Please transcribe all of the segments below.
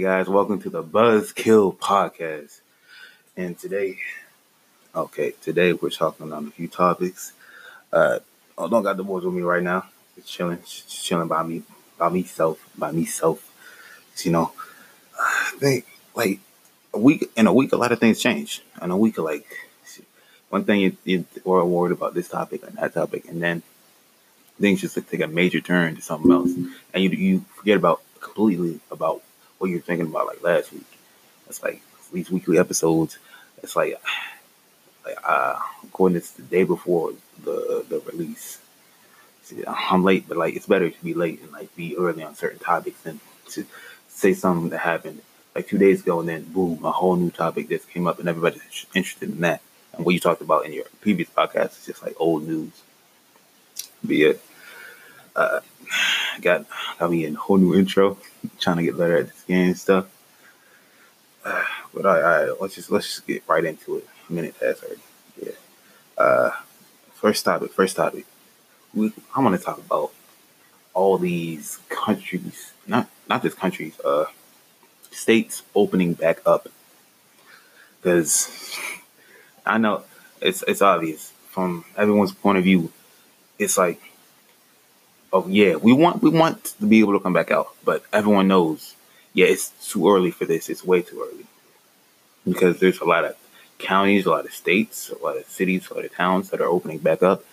Guys, welcome to the Buzzkill Podcast. And today, okay, today we're talking on a few topics. Uh, I don't got the boys with me right now. Just chilling, chilling by me, by myself, by myself. You know, I think like a week in a week, a lot of things change. In a week, like one thing you, you were worried about this topic and that topic, and then things just take a major turn to something else, and you you forget about completely about what you're thinking about like last week. It's like these weekly episodes. It's like like uh going this the day before the the release. See, I'm late, but like it's better to be late and like be early on certain topics than to say something that happened like two days ago and then boom, a whole new topic just came up and everybody's interested in that. And what you talked about in your previous podcast is just like old news. Be it. Uh, got got me in a whole new intro, trying to get better at this game and stuff. Uh, but right, let's just let's just get right into it. A minute past already. Yeah. Uh, first topic. First topic. We, I want to talk about all these countries, not not just countries, uh, states opening back up. Because I know it's it's obvious from everyone's point of view. It's like oh yeah, we want we want to be able to come back out, but everyone knows, yeah, it's too early for this. It's way too early because there's a lot of counties, a lot of states, a lot of cities, a lot of towns that are opening back up,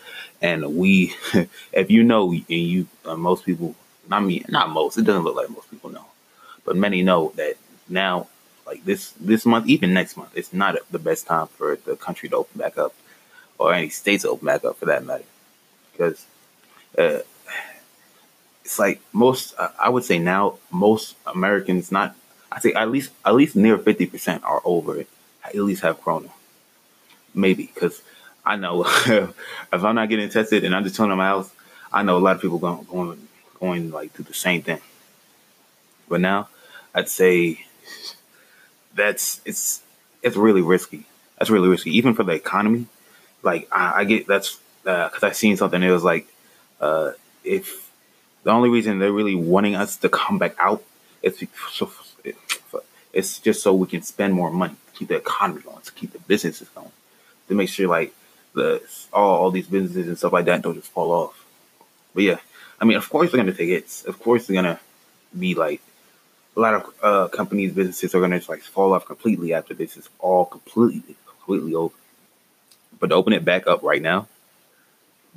and we, if you know, and you uh, most people, not me, not most, it doesn't look like most people know, but many know that now, like this this month, even next month, it's not the best time for the country to open back up, or any states to open back up for that matter, because. Uh, it's like most I would say now most Americans not I say at least at least near fifty percent are over it. At least have corona. Maybe because I know if I'm not getting tested and I'm just in my house, I know a lot of people going going going like do the same thing. But now I'd say that's it's it's really risky. That's really risky, even for the economy. Like I, I get that's because uh, I seen something. It was like uh, if the only reason they're really wanting us to come back out is so it's just so we can spend more money, to keep the economy going, to keep the businesses going, to make sure like the all, all these businesses and stuff like that don't just fall off. But yeah, I mean, of course they're gonna take hits. Of course they're gonna be like a lot of uh, companies, businesses are gonna just like fall off completely after this is all completely, completely over. But to open it back up right now,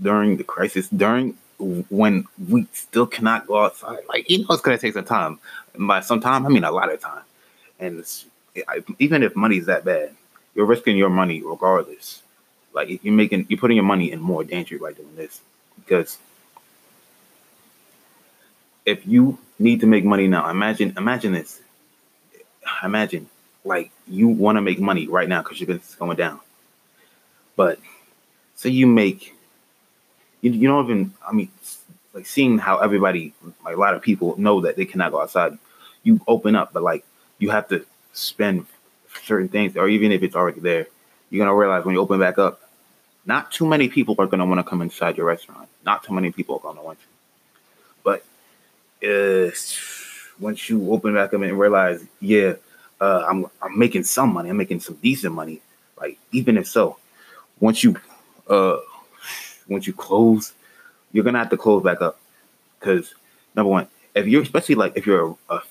during the crisis, during when we still cannot go outside. Like you know, it's gonna take some time. By some time, I mean a lot of time. And even if money's that bad, you're risking your money regardless. Like you're making, you're putting your money in more danger by doing this because if you need to make money now, imagine, imagine this. Imagine like you want to make money right now because your business is going down. But say you make you, you don't even I mean like seeing how everybody like a lot of people know that they cannot go outside. You open up, but like you have to spend certain things, or even if it's already there, you're gonna realize when you open back up, not too many people are gonna want to come inside your restaurant. Not too many people are gonna want to. But uh, once you open back up and realize, yeah, uh, I'm I'm making some money. I'm making some decent money. Like even if so, once you uh once you close, you're gonna have to close back up because number one, if you're especially like if you're a, a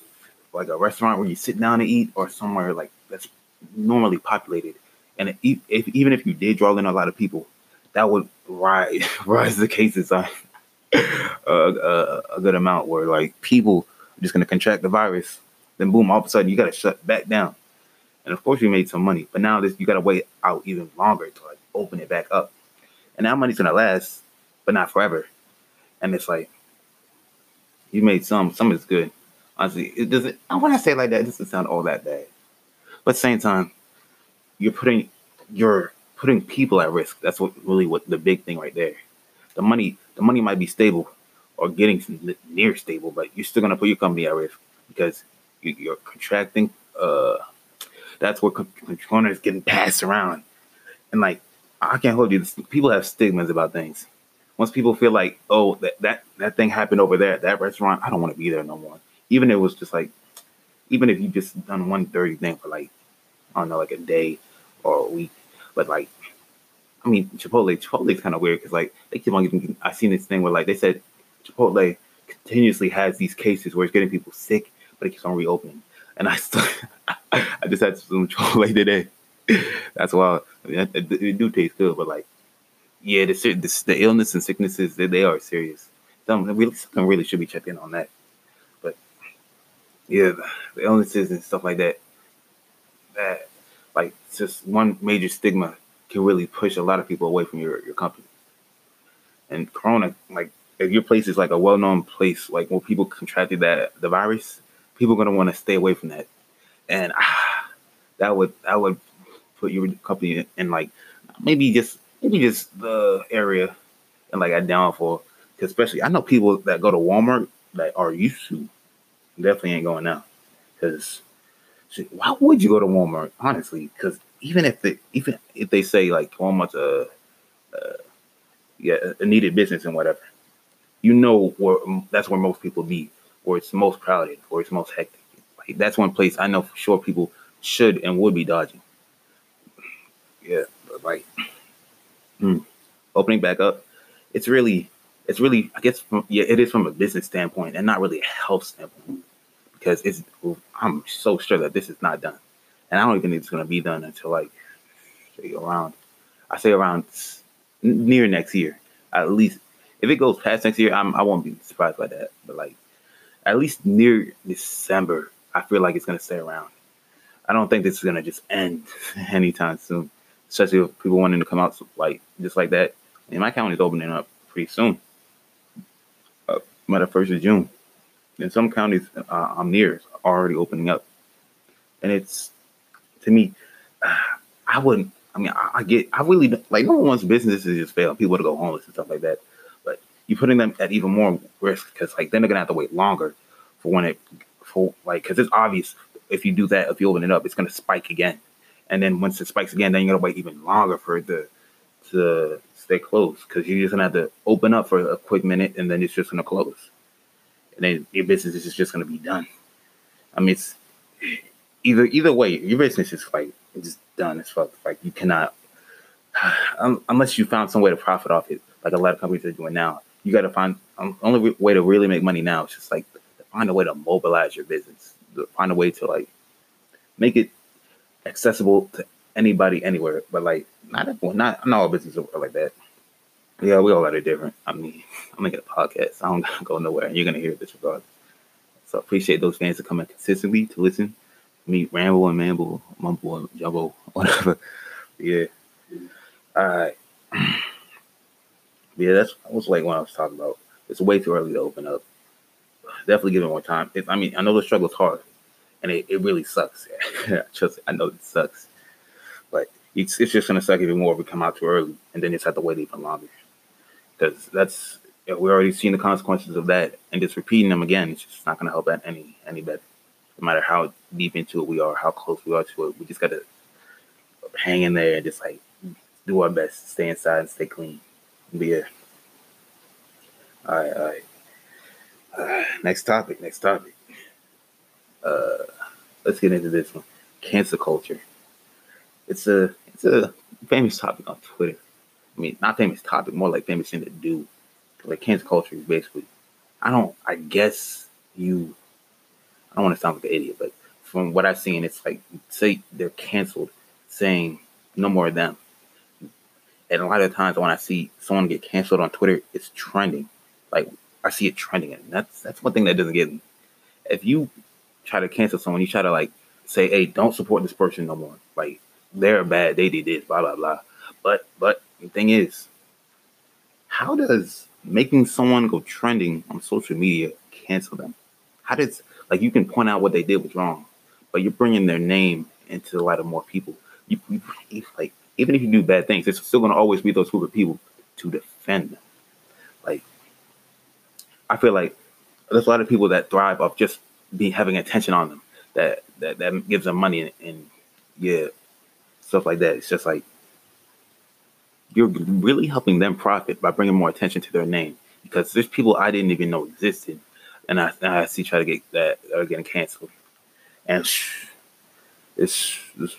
like a restaurant where you sit down to eat or somewhere like that's normally populated, and if, if, even if you did draw in a lot of people, that would rise rise the cases on a, a, a good amount where like people are just gonna contract the virus, then boom, all of a sudden you gotta shut back down. And of course, you made some money, but now this you gotta wait out even longer to like open it back up and that money's gonna last, but not forever. And it's like you made some, some is good. Honestly, it doesn't. I want to say like that. It doesn't sound all that bad, but same time, you're putting you're putting people at risk. That's what really what the big thing right there. The money, the money might be stable or getting near stable, but you're still gonna put your company at risk because you, are contracting. Uh, that's what is getting passed around, and like I can't hold you. People have stigmas about things. Once people feel like, oh, that that, that thing happened over there at that restaurant, I don't want to be there no more. Even if it was just like, even if you just done one dirty thing for like I don't know, like a day or a week, but like I mean, Chipotle, is kind of weird because like they keep on getting. I seen this thing where like they said Chipotle continuously has these cases where it's getting people sick, but it keeps on reopening. And I still, I just had some Chipotle today. That's why it, do taste good, but like, yeah, the the, the illness and sicknesses they, they are serious. Something really, something really should be checked in on that. But yeah, the illnesses and stuff like that, that like just one major stigma can really push a lot of people away from your, your company. And Corona, like if your place is like a well known place, like when people contracted that the virus, people are gonna want to stay away from that. And ah, that would that would put your company in, in, like maybe just maybe just the area and like a downfall. Cause especially I know people that go to Walmart that are used to definitely ain't going now. Cause why would you go to Walmart honestly? Because even if they even if they say like Walmart's a, uh, a uh, yeah a needed business and whatever, you know where that's where most people be, where it's most crowded, or it's most hectic. Like that's one place I know for sure people should and would be dodging. Yeah, but like hmm, opening back up, it's really it's really I guess from, yeah it is from a business standpoint and not really a health standpoint because it's I'm so sure that this is not done and I don't even think it's going to be done until like say around I say around near next year at least. If it goes past next year, I'm, I won't be surprised by that. But like at least near December, I feel like it's going to stay around. I don't think this is going to just end anytime soon, especially if people wanting to come out like just like that. And my county is opening up pretty soon, uh, by the first of June. And some counties uh, I'm near are already opening up, and it's to me, I wouldn't. I mean, I, I get. I really like. No one wants businesses to just fail, people to go homeless and stuff like that. But you're putting them at even more risk because, like, then they're gonna have to wait longer for when it, for like, because it's obvious if you do that, if you open it up, it's gonna spike again, and then once it spikes again, then you're gonna wait even longer for it to to stay closed because you're just gonna have to open up for a quick minute and then it's just gonna close, and then your business is just gonna be done. I mean, it's either either way, your business is like it's done as fuck. Like you cannot, unless you found some way to profit off it, like a lot of companies are doing now. You got to find um, only way to really make money now is just like find a way to mobilize your business, find a way to like make it accessible to anybody anywhere. But like not everyone, not not all businesses are like that. Yeah, we all got it different. I mean, I'm making a podcast. I don't gotta go nowhere, and you're gonna hear this regardless. So appreciate those fans that come in consistently to listen me ramble and mamble, mumble and jumble, whatever. yeah. All right. yeah, that's that was like what I was talking about. It's way too early to open up. Definitely give it more time. It, I mean, I know the struggle is hard, and it, it really sucks. Trust I know it sucks, but it's it's just gonna suck even more if we come out too early, and then just have to wait even longer. Because that's we're already seeing the consequences of that, and just repeating them again, it's just not gonna help that any any better no matter how deep into it we are, how close we are to it, we just gotta hang in there and just like do our best, stay inside and stay clean. But yeah. All right, all right. Uh, next topic. Next topic. Uh, let's get into this one. Cancel culture. It's a it's a famous topic on Twitter. I mean, not famous topic, more like famous thing to do. Like cancel culture is basically, I don't. I guess you I don't want to sound like an idiot, but from what I've seen, it's like say they're canceled, saying no more of them. And a lot of times when I see someone get canceled on Twitter, it's trending. Like I see it trending, and that's that's one thing that doesn't get. If you try to cancel someone, you try to like say, "Hey, don't support this person no more." Like they're bad, they did this, blah blah blah. But but the thing is, how does making someone go trending on social media cancel them? How does like you can point out what they did was wrong, but you're bringing their name into the light of more people. You, you like even if you do bad things, it's still to always be those group of people to defend them. Like I feel like there's a lot of people that thrive off just be having attention on them that that, that gives them money and, and yeah stuff like that. It's just like you're really helping them profit by bringing more attention to their name because there's people I didn't even know existed and I, I see try to get that are getting canceled. and it's, it's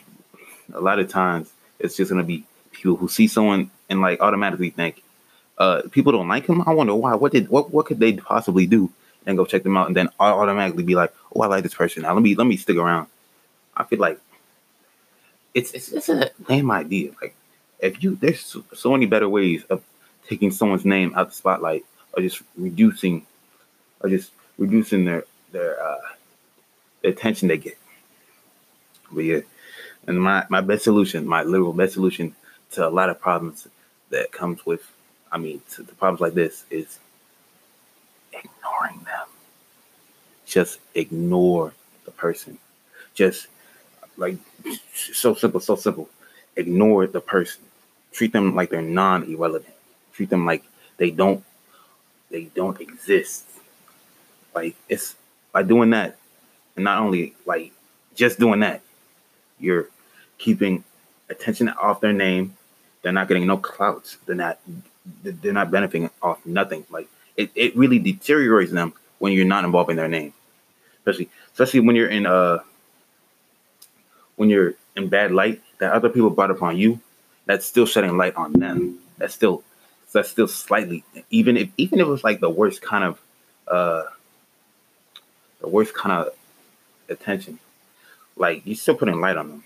a lot of times it's just gonna be people who see someone and like automatically think, uh, people don't like him. I wonder why. What did what what could they possibly do? And go check them out, and then automatically be like, oh, I like this person. Now let me let me stick around. I feel like it's it's, it's a lame idea. Like if you there's so, so many better ways of taking someone's name out the spotlight or just reducing or just reducing their their uh the attention they get. But yeah, and my my best solution, my literal best solution to a lot of problems that comes with, I mean, to the problems like this is ignoring them. Just ignore the person. Just like so simple, so simple. Ignore the person. Treat them like they're non-irrelevant. Treat them like they don't they don't exist. Like it's by doing that, and not only like just doing that, you're keeping attention off their name. They're not getting no clouts. They're not they're not benefiting off nothing. Like it, it really deteriorates them when you're not involving their name. Especially especially when you're in uh when you're in bad light that other people brought upon you, that's still shedding light on them. That's still that's still slightly even if even if it was like the worst kind of uh the worst kind of attention, like you're still putting light on them.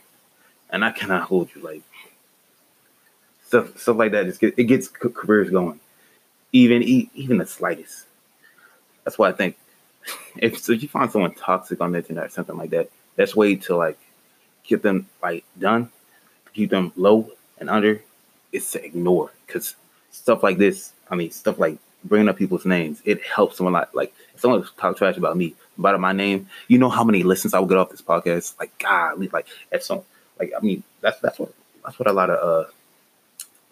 And I cannot hold you like stuff stuff like that. Just get, it gets careers going, even even the slightest. That's why I think if so, you find someone toxic on the internet or something like that, that's way to like get them like done, keep them low and under. Is to ignore because stuff like this. I mean, stuff like bringing up people's names. It helps them a lot. Like if someone talk trash about me, about my name, you know how many listens I will get off this podcast. Like God, like if some, like I mean, that's that's what that's what a lot of uh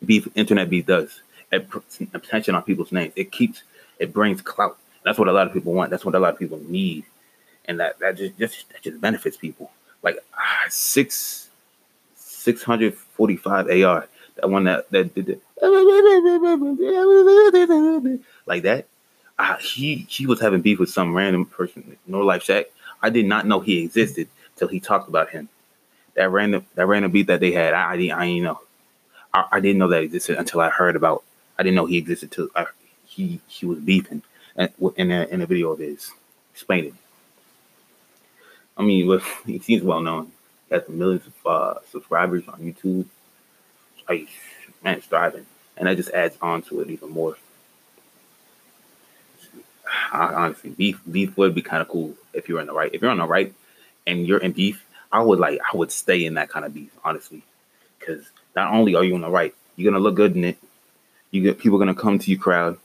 beef, internet beef does. Attention on people's names. It keeps, it brings clout. That's what a lot of people want. That's what a lot of people need, and that that just just that just benefits people. Like ah, six six hundred forty five AR. That one that that did it like that. Uh, he he was having beef with some random person, No Life Shaq. I did not know he existed till he talked about him. That random that random beef that they had, I I, I didn't know. I, I, didn't know that existed until I heard about. I didn't know he existed till I, he he was beefing and in a, in a video of his explaining. I mean, well, he seems well known. He has millions of uh, subscribers on YouTube. Like, man, it's thriving, and that just adds on to it even more. I, honestly, beef beef would be kind of cool if you're in the right. If you're on the right and you're in beef, I would like I would stay in that kind of beef, honestly, because not only are you on the right, you're gonna look good in it. You get people gonna come to you crowd,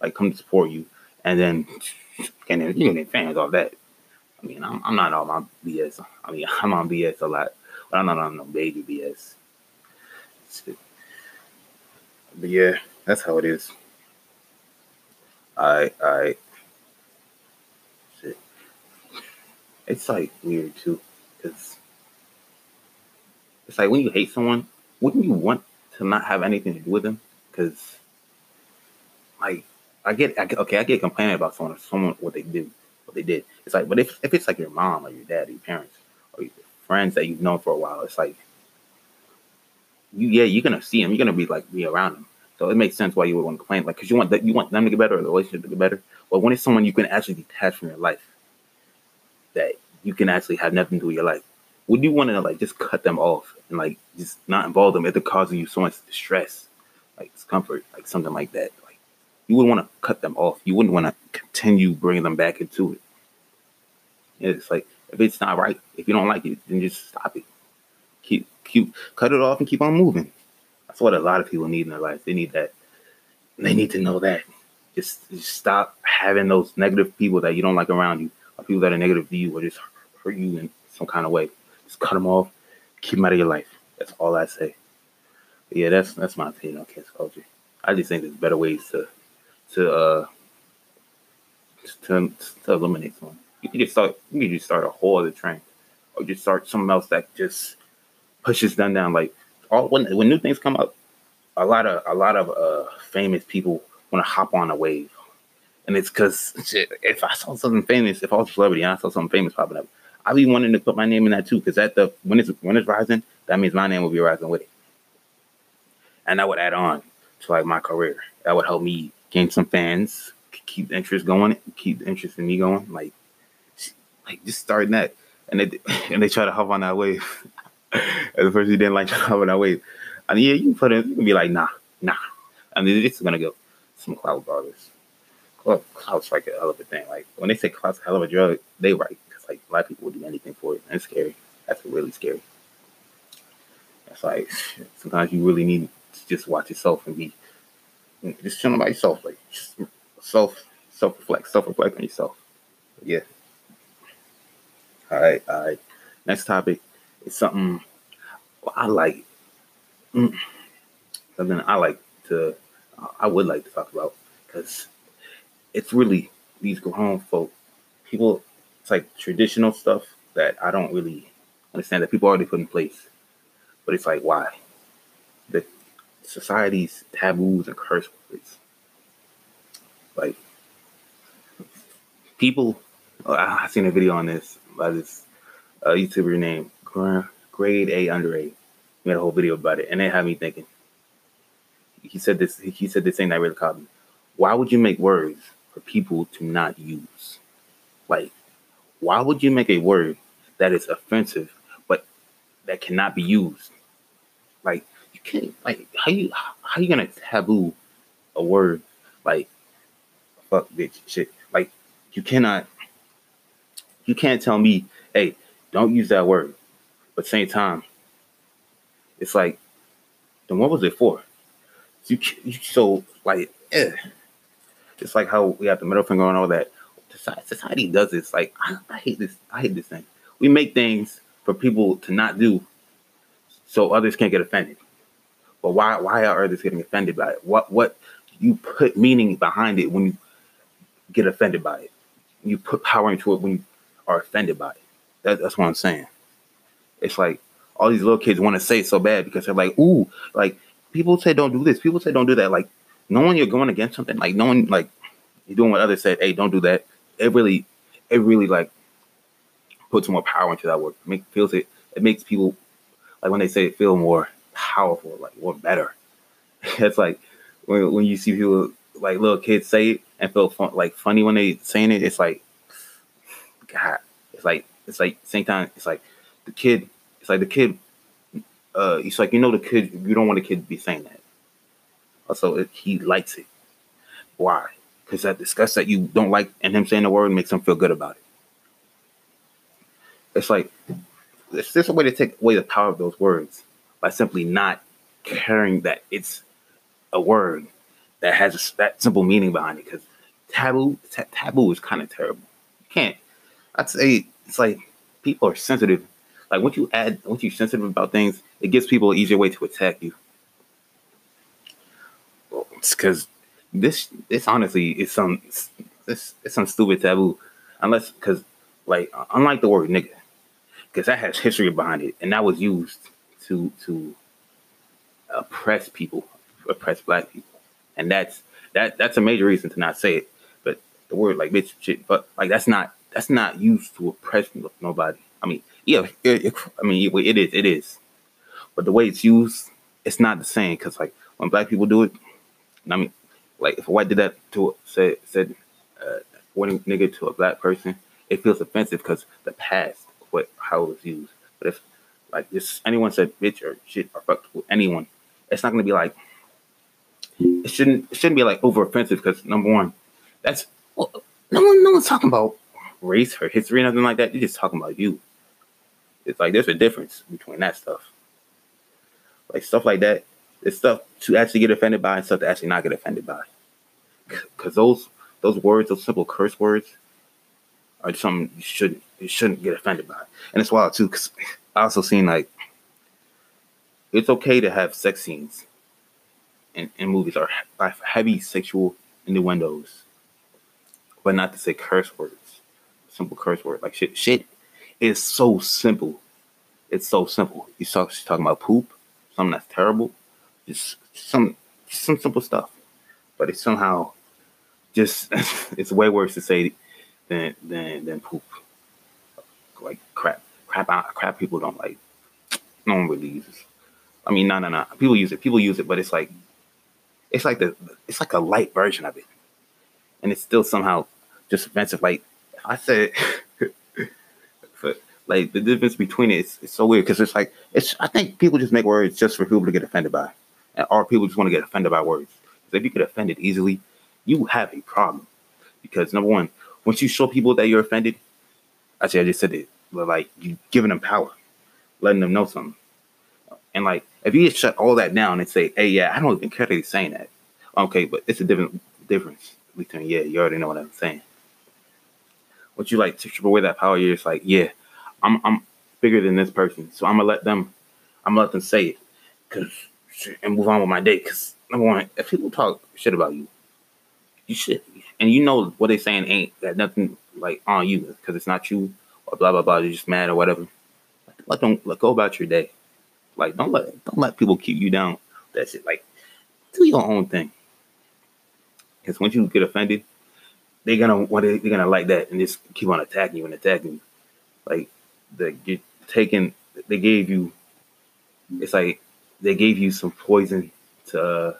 like come to support you, and then and then you get fans off that. I mean, I'm, I'm not on my BS. I mean, I'm on BS a lot, but I'm not on no baby BS. But yeah, that's how it is. I I shit. It's like weird too, because it's like when you hate someone, wouldn't you want to not have anything to do with them? Because, like, I get, I okay, I get complaining about someone, someone what they do, what they did. It's like, but if if it's like your mom or your dad, or your parents, or your friends that you've known for a while, it's like, you yeah, you're gonna see them, you're gonna be like be around them. So it makes sense why you would want to complain, like, because you want that, you want them to get better, or the relationship to get better. But when it's someone you can actually detach from your life, that you can actually have nothing to do with your life, would you want to like just cut them off and like just not involve them if they're causing you so much distress, like discomfort, like something like that? Like you wouldn't want to cut them off. You wouldn't want to continue bringing them back into it. It's like if it's not right, if you don't like it, then just stop it. Keep keep cut it off and keep on moving. That's what a lot of people need in their life. They need that. They need to know that. Just, just stop having those negative people that you don't like around you, or people that are negative to you, or just hurt you in some kind of way. Just cut them off. Keep them out of your life. That's all I say. Yeah, that's that's my opinion on cancel culture. I just think there's better ways to to uh to, to eliminate someone. You can just start you can just start a whole other train. Or just start something else that just pushes them down. Like all when when new things come up, a lot of a lot of uh famous people want to hop on a wave. And it's because if I saw something famous, if I was a celebrity and I saw something famous popping up, I'd be wanting to put my name in that too, because that the when it's when it's rising, that means my name will be rising with it, and that would add on to like my career. That would help me gain some fans, keep the interest going, keep the interest in me going. Like, like just starting that, and they and they try to hop on that wave. At the first, you didn't like to hop on that wave. and yeah, you can put it. You can be like, nah, nah. I mean, it's gonna go some cloud regardless. Cloud's like a hell of a thing. Like when they say cloud's a hell of a drug, they right. Cause like of people will do anything for it. And it's scary. That's really scary. It's like sometimes you really need just watch yourself and be just chilling by yourself, like just self self reflect, self reflect on yourself. Yeah. All right, all right. Next topic is something I like. Mm, something I like to, I would like to talk about because it's really these go home folk, people. It's like traditional stuff that I don't really understand that people already put in place. But it's like why society's taboos and curse words, like people. I seen a video on this by this uh, YouTuber named Grade A Under A. Made a whole video about it, and it had me thinking. He said this. He said this thing that really me. Why would you make words for people to not use? Like, why would you make a word that is offensive but that cannot be used? Like, can't. Like, how you how you gonna taboo a word like fuck bitch shit? Like, you cannot. You can't tell me, hey, don't use that word. But same time, it's like, then what was it for? You, you so like, eh. It's like how we have the middle finger and all that. Society does this. Like, I, I hate this. I hate this thing. We make things for people to not do, so others can't get offended. But why? Why are others getting offended by it? What? What? You put meaning behind it when you get offended by it. You put power into it when you are offended by it. That, that's what I'm saying. It's like all these little kids want to say so bad because they're like, ooh, like people say don't do this, people say don't do that. Like knowing you're going against something, like knowing like you're doing what others said, hey, don't do that. It really, it really like puts more power into that word. Make feels it. It makes people like when they say it feel more powerful, like more better. it's like when when you see people like little kids say it and feel fun, like funny when they saying it. It's like God. It's like it's like same time. It's like the kid. It's like the kid. Uh, it's like you know the kid. You don't want the kid to be saying that. Also, it, he likes it. Why? Because that disgust that you don't like, and him saying the word makes him feel good about it. It's like it's just a way to take away the power of those words by simply not caring that it's a word that has a, that simple meaning behind it. Because taboo, t- taboo is kind of terrible. You can't. I'd say it's like people are sensitive. Like once you add, once you're sensitive about things, it gives people an easier way to attack you. Well, it's because this, this honestly is some, this, it's some stupid taboo, unless because like unlike the word nigga, because that has history behind it, and that was used to to oppress people, oppress black people, and that's that that's a major reason to not say it. But the word like bitch, shit, but like that's not that's not used to oppress nobody. I mean, yeah, it, it, I mean, it, is, it is, but the way it's used, it's not the same. Cause like when black people do it, I mean, like if a white did that to said said uh, one nigga to a black person, it feels offensive because the past, what how it was used. But if like this, anyone said bitch or shit or fuck anyone, it's not gonna be like it shouldn't it shouldn't be like over offensive because number one, that's well, no one no one's talking about race or history or nothing like that. You're just talking about you. It's like there's a difference between that stuff. Like stuff like that. It's stuff to actually get offended by and stuff to actually not get offended by. Cause those those words, those simple curse words, are something you shouldn't you shouldn't get offended by. And it's wild too, because I also seen like it's okay to have sex scenes in, in movies or heavy sexual innuendos, but not to say curse words simple curse word. Like shit, shit is so simple. It's so simple. You talk, she's talking about poop, something that's terrible, just some some simple stuff. But it's somehow just it's way worse to say than than than poop. like crap, crap, crap. People don't like. No one really uses. I mean, no, no, no. People use it. People use it, but it's like, it's like the, it's like a light version of it, and it's still somehow just offensive. Like I said, like the difference between it, it's, it's so weird because it's like it's. I think people just make words just for people to get offended by, and or people just want to get offended by words. If you get offended easily, you have a problem. Because number one, once you show people that you're offended, actually I just said it, but like you giving them power, letting them know something. And like if you just shut all that down and say, hey, yeah, I don't even care that he's saying that. Okay, but it's a different difference between yeah, you already know what I'm saying. Once you like to strip away that power, you're just like, yeah, I'm I'm bigger than this person, so I'm gonna let them, I'm gonna let them say it, cause and move on with my day. Cause number one, if people talk shit about you, you should, and you know what they're saying ain't that nothing like on you because it's not you or blah blah blah. You're just mad or whatever. Let them let go about your day. Like don't let don't let people keep you down. That's it. Like do your own thing. Because once you get offended, they're gonna what they're gonna like that and just keep on attacking you and attacking you. Like they get taken. They gave you. It's like they gave you some poison to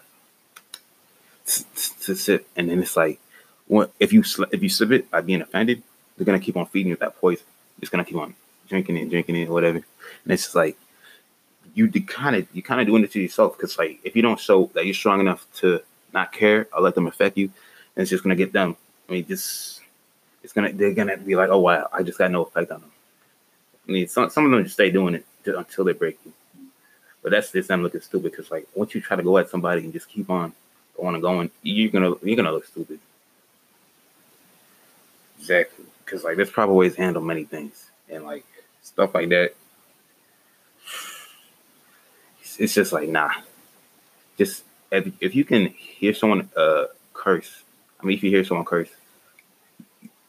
to, to sip, and then it's like, if you if you sip it by being offended, they're gonna keep on feeding you that poison. It's gonna keep on drinking it, drinking it, whatever. And it's just like you kind of you kind of doing it to yourself because like if you don't show that you're strong enough to not care or let them affect you, it's just gonna get them. I mean, just it's gonna they're gonna be like, oh wow, I just got no effect on them. I mean, some some of them just stay doing it until they break you. But that's just them looking stupid because like once you try to go at somebody and just keep on going and going, you're gonna you're gonna look stupid. Exactly, because like there's probably ways to handle many things and like stuff like that. It's, it's just like nah. Just if if you can hear someone uh curse, I mean if you hear someone curse,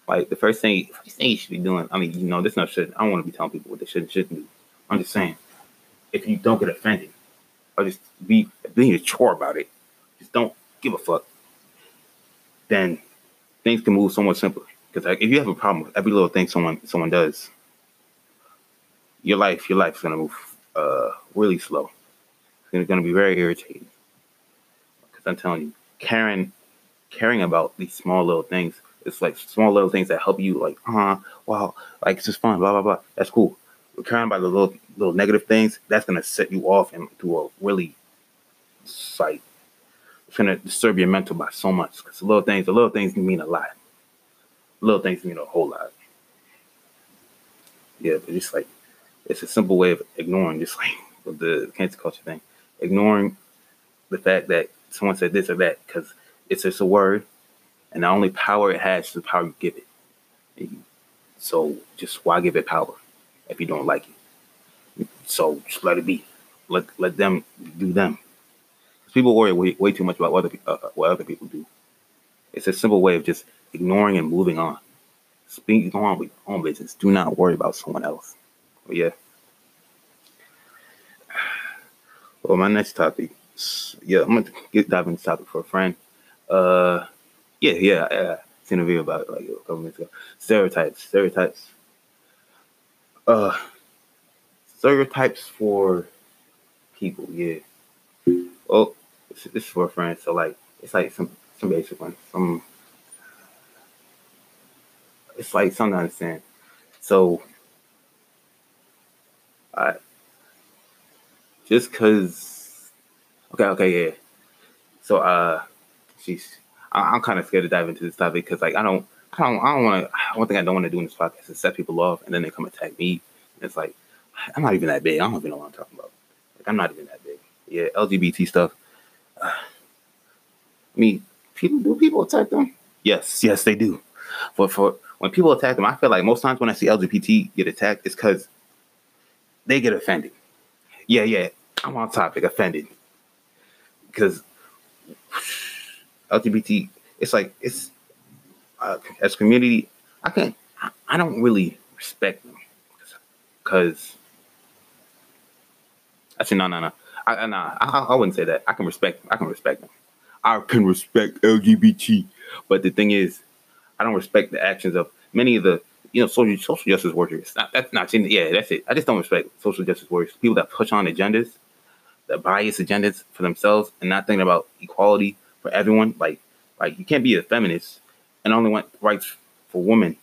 like the first thing first thing you should be doing. I mean you know this not shit. I don't want to be telling people what they should shouldn't do. I'm just saying if you don't get offended or just be being a chore about it, just don't give a fuck, then things can move somewhat simpler. Because like, if you have a problem with every little thing someone someone does, your life your life is gonna move uh, really slow. It's gonna be very irritating. Because I'm telling you, caring caring about these small little things, it's like small little things that help you. Like, uh, wow, like it's just fun, blah blah blah. That's cool. But caring about the little little negative things, that's gonna set you off into a really like it's gonna disturb your mental by so much because the little things, the little things mean a lot. Little things mean a whole lot. Yeah, but it's like it's a simple way of ignoring, just like the cancel culture thing, ignoring the fact that someone said this or that because it's just a word, and the only power it has is the power you give it. So just why give it power if you don't like it? So just let it be. Let let them do them people worry way, way too much about what other, uh, uh, what other people do. It's a simple way of just ignoring and moving on. Speaking on with your own business. Do not worry about someone else. Yeah. Well, my next topic. Yeah, I'm gonna get dive into topic for a friend. Uh, yeah, yeah, yeah. Seen a video about like a couple minutes ago. Stereotypes, stereotypes. Uh, stereotypes for people. Yeah. Well, this, this is for a friend. So like it's like some some basic ones. Some it's like something to understand. So I just cause okay, okay, yeah. So uh she's I, am kind of scared to dive into this topic because like I don't I don't I don't want to one thing I don't want to do in this podcast is set people off and then they come attack me. And it's like I'm not even that big. I don't even know what I'm talking about. Like I'm not even that big. Yeah, LGBT stuff. I mean, people do people attack them? Yes, yes, they do. But for when people attack them, I feel like most times when I see LGBT get attacked, it's because they get offended. Yeah, yeah, I'm on topic, offended. Because LGBT, it's like it's uh, as community, I can't, I, I don't really respect them because I said no, no, no. I, nah, I, I wouldn't say that. I can respect. I can respect them. I can respect LGBT, but the thing is, I don't respect the actions of many of the you know, social social justice warriors. Not, that's not yeah, that's it. I just don't respect social justice warriors. People that push on agendas, that bias agendas for themselves, and not thinking about equality for everyone. Like like you can't be a feminist and only want rights for women,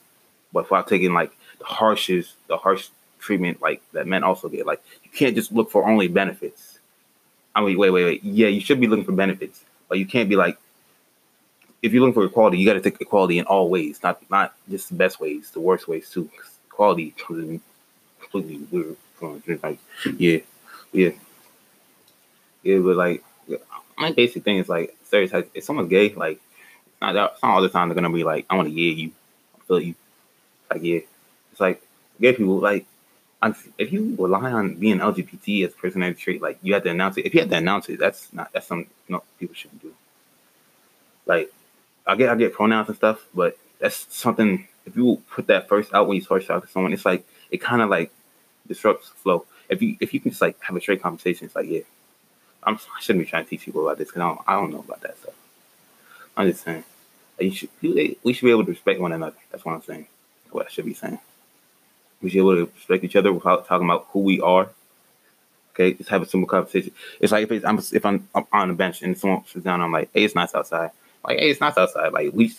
but without taking like the harshest, the harsh treatment like that men also get. Like you can't just look for only benefits. I mean, wait, wait, wait. Yeah, you should be looking for benefits, but you can't be like if you're looking for equality, you got to take equality in all ways, not not just the best ways, the worst ways too. Equality completely weird. Like, yeah, yeah, yeah, but like my basic thing is like stereotypes. If someone's gay, like not, it's not all the time they're gonna be like, I want to yeah you, I feel you. Like yeah, it's like gay people like if you rely on being LGBT as a personality trait, like you have to announce it. If you have to announce it, that's not that's something no people shouldn't do. Like I get I get pronouns and stuff, but that's something. If you put that first out when you first talk to someone, it's like it kind of like disrupts the flow. If you if you can just like have a straight conversation, it's like yeah, I'm I shouldn't be trying to teach people about this because I don't I don't know about that stuff. I'm just saying you should eh, we should be able to respect one another. That's what I'm saying. What I should be saying. We should be able to respect each other without talking about who we are. Okay, just have a simple conversation. It's like if it's, I'm if I'm, I'm on the bench and someone sits down, I'm like, hey, it's nice outside. Like, hey, it's nice outside. Like, we,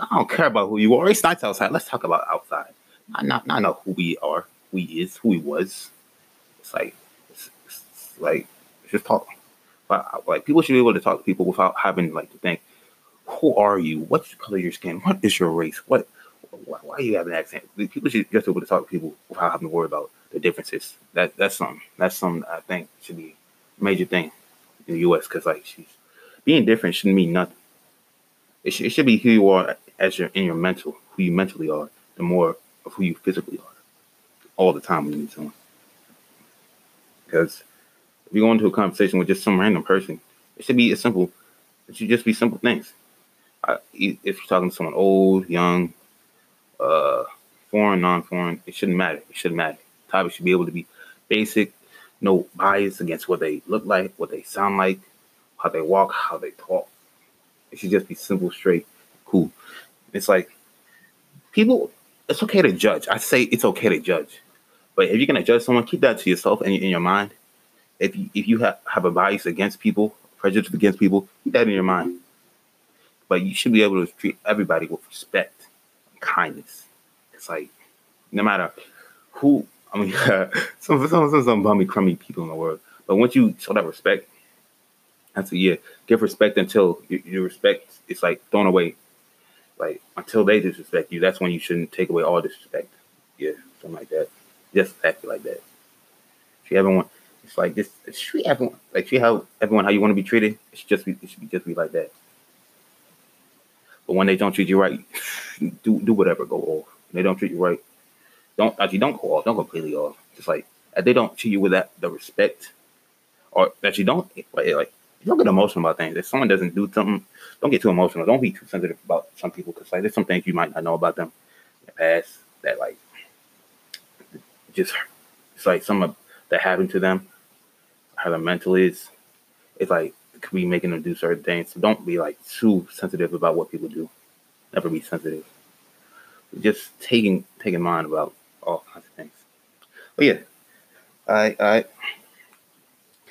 I don't care about who you are. It's nice outside. Let's talk about outside. Not, not, not know who we are, who he is, who he was. It's like, it's, it's like, just talk. But like, people should be able to talk to people without having like to think, who are you? What's the color of your skin? What is your race? What? Why, why you have an accent? People should just be able to talk to people without having to worry about the differences. That that's something. That's something I think should be a major thing in the U.S. Because like, she's being different shouldn't mean nothing. It, sh- it should be who you are as your in your mental, who you mentally are, the more of who you physically are, all the time when you meet someone. Because if you go into a conversation with just some random person, it should be as simple. It should just be simple things. I, if you're talking to someone old, young, uh, foreign, non-foreign, it shouldn't matter. It shouldn't matter. Topic should be able to be basic, no bias against what they look like, what they sound like, how they walk, how they talk. It should just be simple, straight, cool. It's like people. It's okay to judge. I say it's okay to judge, but if you're gonna judge someone, keep that to yourself and in your mind. If you, if you have, have a bias against people, prejudice against people, keep that in your mind. But you should be able to treat everybody with respect, and kindness. It's like no matter who. I mean, some some some some bummy, crummy people in the world. But once you show that respect, that's a yeah. Give respect until your, your respect is like thrown away. Like until they disrespect you, that's when you shouldn't take away all disrespect. Yeah, something like that. Just act like that. Treat everyone. It's like this. Treat everyone like treat how everyone how you want to be treated. It should just be. It should be just be like that. But when they don't treat you right, do do whatever. Go off. When they don't treat you right, don't actually don't go off. Don't completely off. Just like if they don't treat you with that the respect, or that you don't like, like don't get emotional about things. If someone doesn't do something, don't get too emotional. Don't be too sensitive about some people because like there's some things you might not know about them in the past that like just it's like some of that happened to them, how their mental is. It's like it could be making them do certain things. So don't be like too sensitive about what people do. Never be sensitive. Just taking taking mind about all kinds of things. But yeah, I I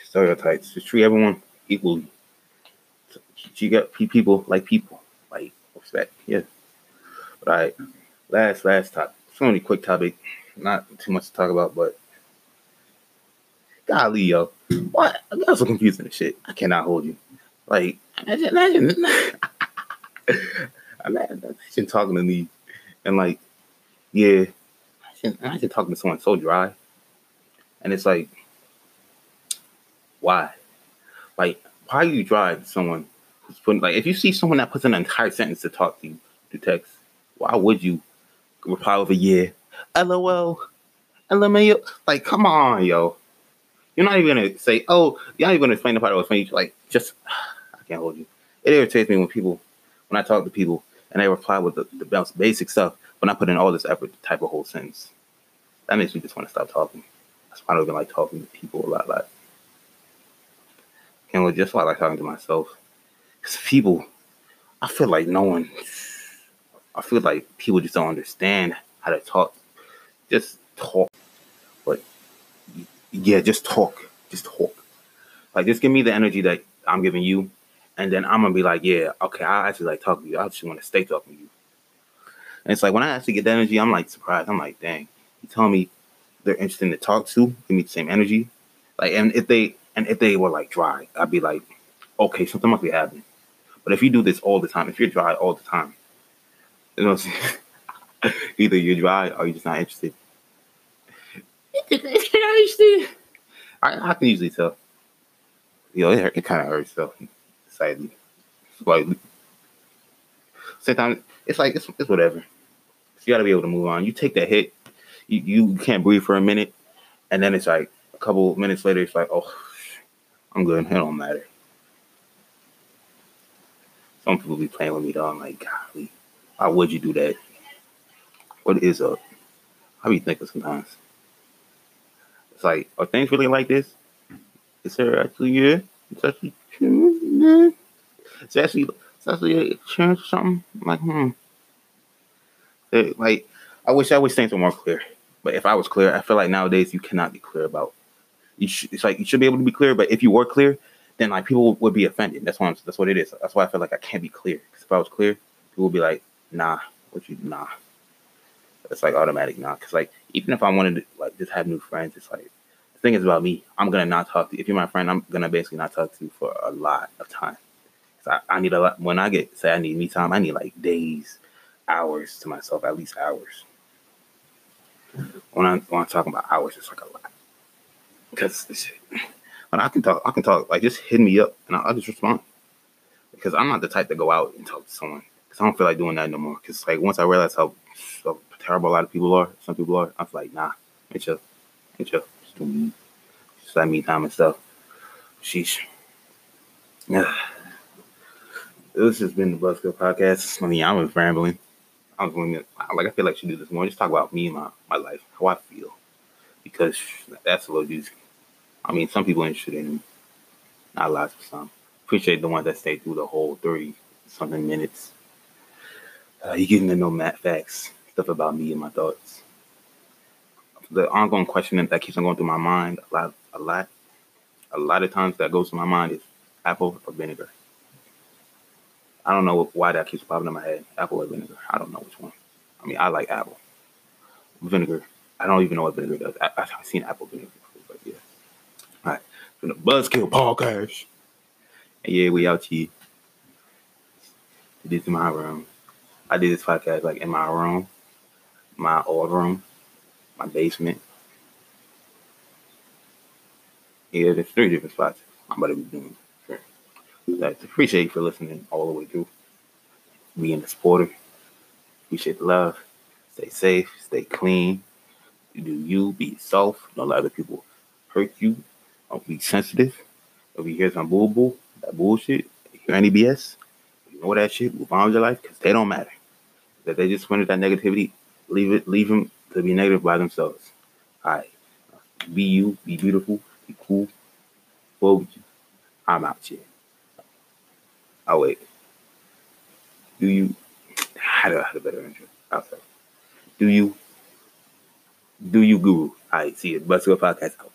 stereotypes. Just treat everyone equally. You got people like people, like respect. Yeah. But I right, last last topic. It's only quick topic, not too much to talk about, but golly, yo, what? I'm so confusing and shit. I cannot hold you. Like, imagine, imagine, imagine, imagine talking to me and like, yeah, imagine, imagine talking to someone so dry, and it's like, why? Like, why are you drive someone who's putting like if you see someone that puts an entire sentence to talk to you through text, why would you reply with a yeah? LOL. LMAO. Like, come on, yo. You're not even gonna say, oh, you're not even gonna explain the part I was funny. Like, just I can't hold you. It irritates me when people when I talk to people and they reply with the, the basic stuff, when I put in all this effort to type a whole sentence. That makes me just want to stop talking. That's why I don't even like talking to people a lot. Like, and just why I like talking to myself. Because people, I feel like no one, I feel like people just don't understand how to talk. Just talk. But yeah, just talk. Just talk. Like just give me the energy that I'm giving you, and then I'm gonna be like, yeah, okay, I actually like talking to you. I just want to stay talking to you. And it's like when I actually get that energy, I'm like surprised. I'm like, dang, you tell me they're interested to talk to, give me the same energy. Like, and if they and if they were like dry, I'd be like, okay, something must be happening. But if you do this all the time, if you're dry all the time, you know, either you're dry or you're just not interested. Not interested. I, I can usually tell. You know, it, it kind of hurts though, slightly, slightly. Same time, it's like it's, it's whatever. You got to be able to move on. You take that hit, you, you can't breathe for a minute, and then it's like a couple minutes later, it's like, oh, I'm good. It don't matter. Some people be playing with me though. I'm like, golly, why would you do that? What is up? I be thinking sometimes. It's like, are things really like this? Is there actually yeah? It's actually yeah. It's actually it's actually a chance or something. I'm like, hmm. Like, I wish I wish things were more clear. But if I was clear, I feel like nowadays you cannot be clear about. Sh- it's like you should be able to be clear, but if you were clear, then like people would be offended. That's why I'm, that's what it is. That's why I feel like I can't be clear. Because if I was clear, people would be like, "Nah, what you nah." It's like automatic nah. Because like even if I wanted to like just have new friends, it's like the thing is about me. I'm gonna not talk to you. If you're my friend, I'm gonna basically not talk to you for a lot of time. I, I need a lot. When I get say I need me time, I need like days, hours to myself, at least hours. When I'm when I'm talking about hours, it's like a lot. Because when I can talk, I can talk. Like just hit me up and I'll, I'll just respond. Because I'm not the type to go out and talk to someone. Because I don't feel like doing that no more. Because like once I realize how, how, terrible a lot of people are, some people are, I'm like, nah, it's just, it's just, do me. Just that me time and stuff. Sheesh. Yeah. This has been the Buzzkill podcast. I mean, I was rambling. I was going like, I feel like I should do this more. Just talk about me and my, my life, how I feel. Because that's a little juicy. I mean, some people interested in not lots of some. Appreciate the ones that stay through the whole 30 something minutes. Uh, you getting to know Matt facts, stuff about me and my thoughts. The ongoing question that keeps on going through my mind a lot, a lot, a lot of times that goes to my mind is apple or vinegar. I don't know why that keeps popping in my head. Apple or vinegar. I don't know which one. I mean, I like apple. Vinegar. I don't even know what vinegar does. I, have seen apple vinegar before, but yeah. All right. From the Buzzkill Podcast. And yeah, we out here. This is my room. I did this podcast like in my room, my old room, my basement. Yeah, there's three different spots I'm about to be doing. I appreciate you for listening all the way through. Being a supporter. Appreciate the love. Stay safe. Stay clean. Do you. Be yourself. Don't let other people hurt you. Don't be sensitive. If you hear some bull bull, that bullshit, hear any BS, ignore that shit, move on with your life, because they don't matter. That they just wanted that negativity, leave it, leave them to be negative by themselves. All right. Be you, be beautiful, be cool. Forward you. I'm out here. Oh wait. Do you how do I have a better intro? Outside. Do you do you guru? I see it. Buzzkill Podcast out.